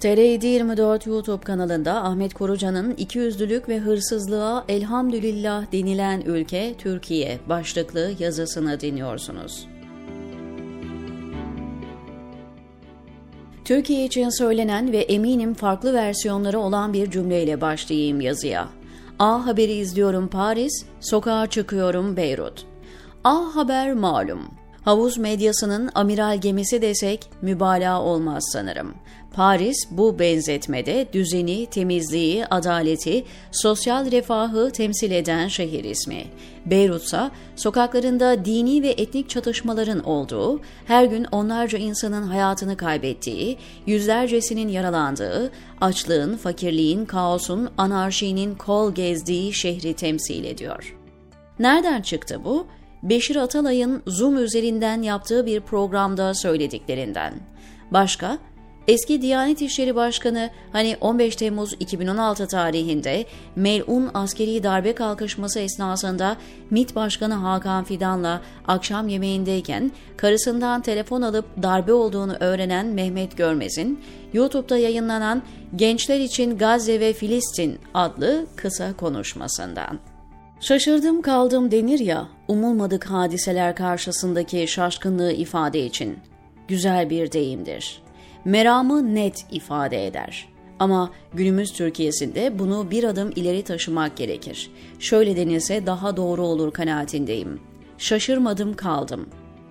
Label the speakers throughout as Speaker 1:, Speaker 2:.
Speaker 1: TR724 YouTube kanalında Ahmet Korucan'ın ikiyüzlülük ve hırsızlığa elhamdülillah denilen ülke Türkiye başlıklı yazısını dinliyorsunuz. Türkiye için söylenen ve eminim farklı versiyonları olan bir cümleyle başlayayım yazıya. A Haber'i izliyorum Paris, sokağa çıkıyorum Beyrut. A Haber malum. Havuz medyasının amiral gemisi desek mübalağa olmaz sanırım. Paris bu benzetmede düzeni, temizliği, adaleti, sosyal refahı temsil eden şehir ismi. Beyrut ise sokaklarında dini ve etnik çatışmaların olduğu, her gün onlarca insanın hayatını kaybettiği, yüzlercesinin yaralandığı, açlığın, fakirliğin, kaosun, anarşinin kol gezdiği şehri temsil ediyor. Nereden çıktı bu? Beşir Atalay'ın Zoom üzerinden yaptığı bir programda söylediklerinden. Başka, eski Diyanet İşleri Başkanı hani 15 Temmuz 2016 tarihinde melun askeri darbe kalkışması esnasında MİT Başkanı Hakan Fidan'la akşam yemeğindeyken karısından telefon alıp darbe olduğunu öğrenen Mehmet Görmez'in YouTube'da yayınlanan Gençler için Gazze ve Filistin adlı kısa konuşmasından. Şaşırdım kaldım denir ya, umulmadık hadiseler karşısındaki şaşkınlığı ifade için. Güzel bir deyimdir. Meramı net ifade eder. Ama günümüz Türkiye'sinde bunu bir adım ileri taşımak gerekir. Şöyle denilse daha doğru olur kanaatindeyim. Şaşırmadım kaldım.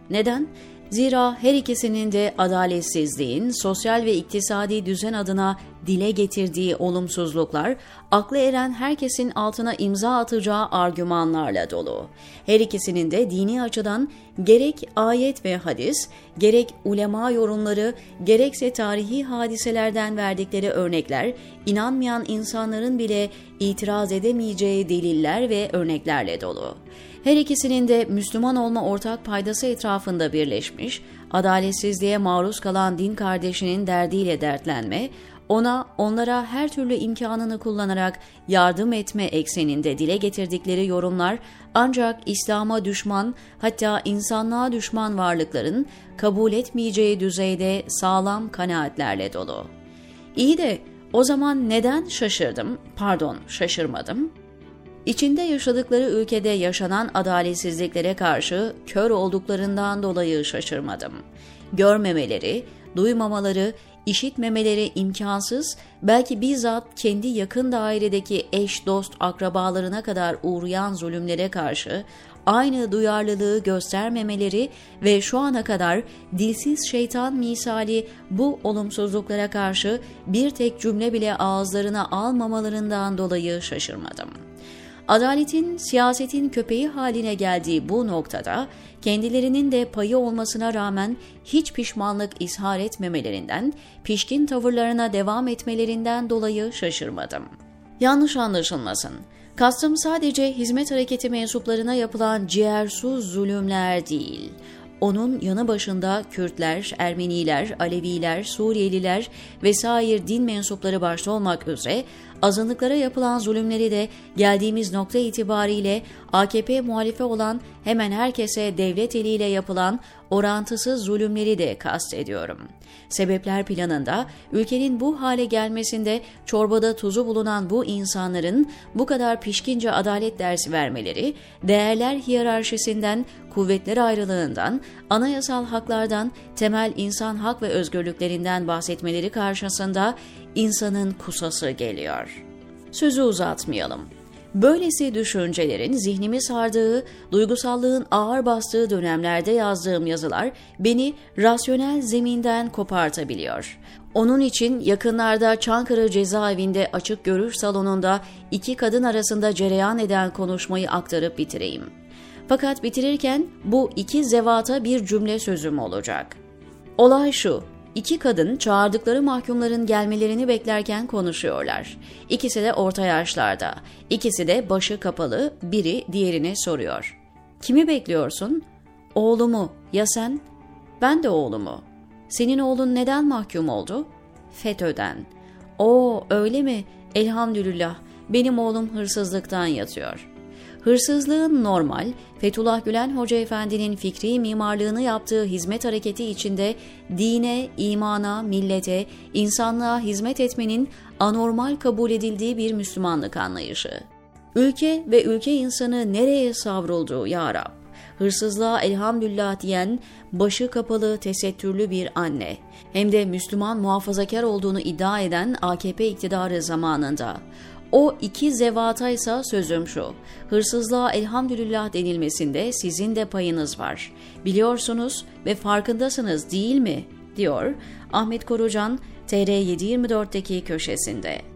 Speaker 1: Neden? Zira her ikisinin de adaletsizliğin sosyal ve iktisadi düzen adına dile getirdiği olumsuzluklar aklı eren herkesin altına imza atacağı argümanlarla dolu. Her ikisinin de dini açıdan gerek ayet ve hadis, gerek ulema yorumları, gerekse tarihi hadiselerden verdikleri örnekler, inanmayan insanların bile itiraz edemeyeceği deliller ve örneklerle dolu. Her ikisinin de Müslüman olma ortak paydası etrafında birleşmiş, adaletsizliğe maruz kalan din kardeşinin derdiyle dertlenme, ona onlara her türlü imkanını kullanarak yardım etme ekseninde dile getirdikleri yorumlar ancak İslam'a düşman hatta insanlığa düşman varlıkların kabul etmeyeceği düzeyde sağlam kanaatlerle dolu. İyi de o zaman neden şaşırdım, pardon şaşırmadım? İçinde yaşadıkları ülkede yaşanan adaletsizliklere karşı kör olduklarından dolayı şaşırmadım. Görmemeleri, duymamaları, işitmemeleri imkansız, belki bizzat kendi yakın dairedeki eş, dost, akrabalarına kadar uğrayan zulümlere karşı aynı duyarlılığı göstermemeleri ve şu ana kadar dilsiz şeytan misali bu olumsuzluklara karşı bir tek cümle bile ağızlarına almamalarından dolayı şaşırmadım.'' Adaletin siyasetin köpeği haline geldiği bu noktada kendilerinin de payı olmasına rağmen hiç pişmanlık ishar etmemelerinden, pişkin tavırlarına devam etmelerinden dolayı şaşırmadım. Yanlış anlaşılmasın. Kastım sadece hizmet hareketi mensuplarına yapılan ciğersuz zulümler değil. Onun yanı başında Kürtler, Ermeniler, Aleviler, Suriyeliler vesaire din mensupları başta olmak üzere azınlıklara yapılan zulümleri de geldiğimiz nokta itibariyle AKP muhalife olan hemen herkese devlet eliyle yapılan orantısız zulümleri de kastediyorum. Sebepler planında ülkenin bu hale gelmesinde çorbada tuzu bulunan bu insanların bu kadar pişkince adalet dersi vermeleri, değerler hiyerarşisinden, kuvvetler ayrılığından, anayasal haklardan, temel insan hak ve özgürlüklerinden bahsetmeleri karşısında insanın kusası geliyor. Sözü uzatmayalım. Böylesi düşüncelerin zihnimi sardığı, duygusallığın ağır bastığı dönemlerde yazdığım yazılar beni rasyonel zeminden kopartabiliyor. Onun için yakınlarda Çankırı cezaevinde açık görüş salonunda iki kadın arasında cereyan eden konuşmayı aktarıp bitireyim. Fakat bitirirken bu iki zevata bir cümle sözüm olacak. Olay şu, İki kadın çağırdıkları mahkumların gelmelerini beklerken konuşuyorlar. İkisi de orta yaşlarda. İkisi de başı kapalı, biri diğerine soruyor. Kimi bekliyorsun? Oğlumu. Ya sen? Ben de oğlumu. Senin oğlun neden mahkum oldu? FETÖ'den. O öyle mi? Elhamdülillah. Benim oğlum hırsızlıktan yatıyor. Hırsızlığın normal, Fethullah Gülen Hoca Efendi'nin fikri mimarlığını yaptığı hizmet hareketi içinde dine, imana, millete, insanlığa hizmet etmenin anormal kabul edildiği bir Müslümanlık anlayışı. Ülke ve ülke insanı nereye savruldu ya Rab? Hırsızlığa elhamdülillah diyen başı kapalı tesettürlü bir anne. Hem de Müslüman muhafazakar olduğunu iddia eden AKP iktidarı zamanında. O iki zevata ise sözüm şu. Hırsızlığa elhamdülillah denilmesinde sizin de payınız var. Biliyorsunuz ve farkındasınız değil mi? diyor Ahmet Korucan TR724'deki köşesinde.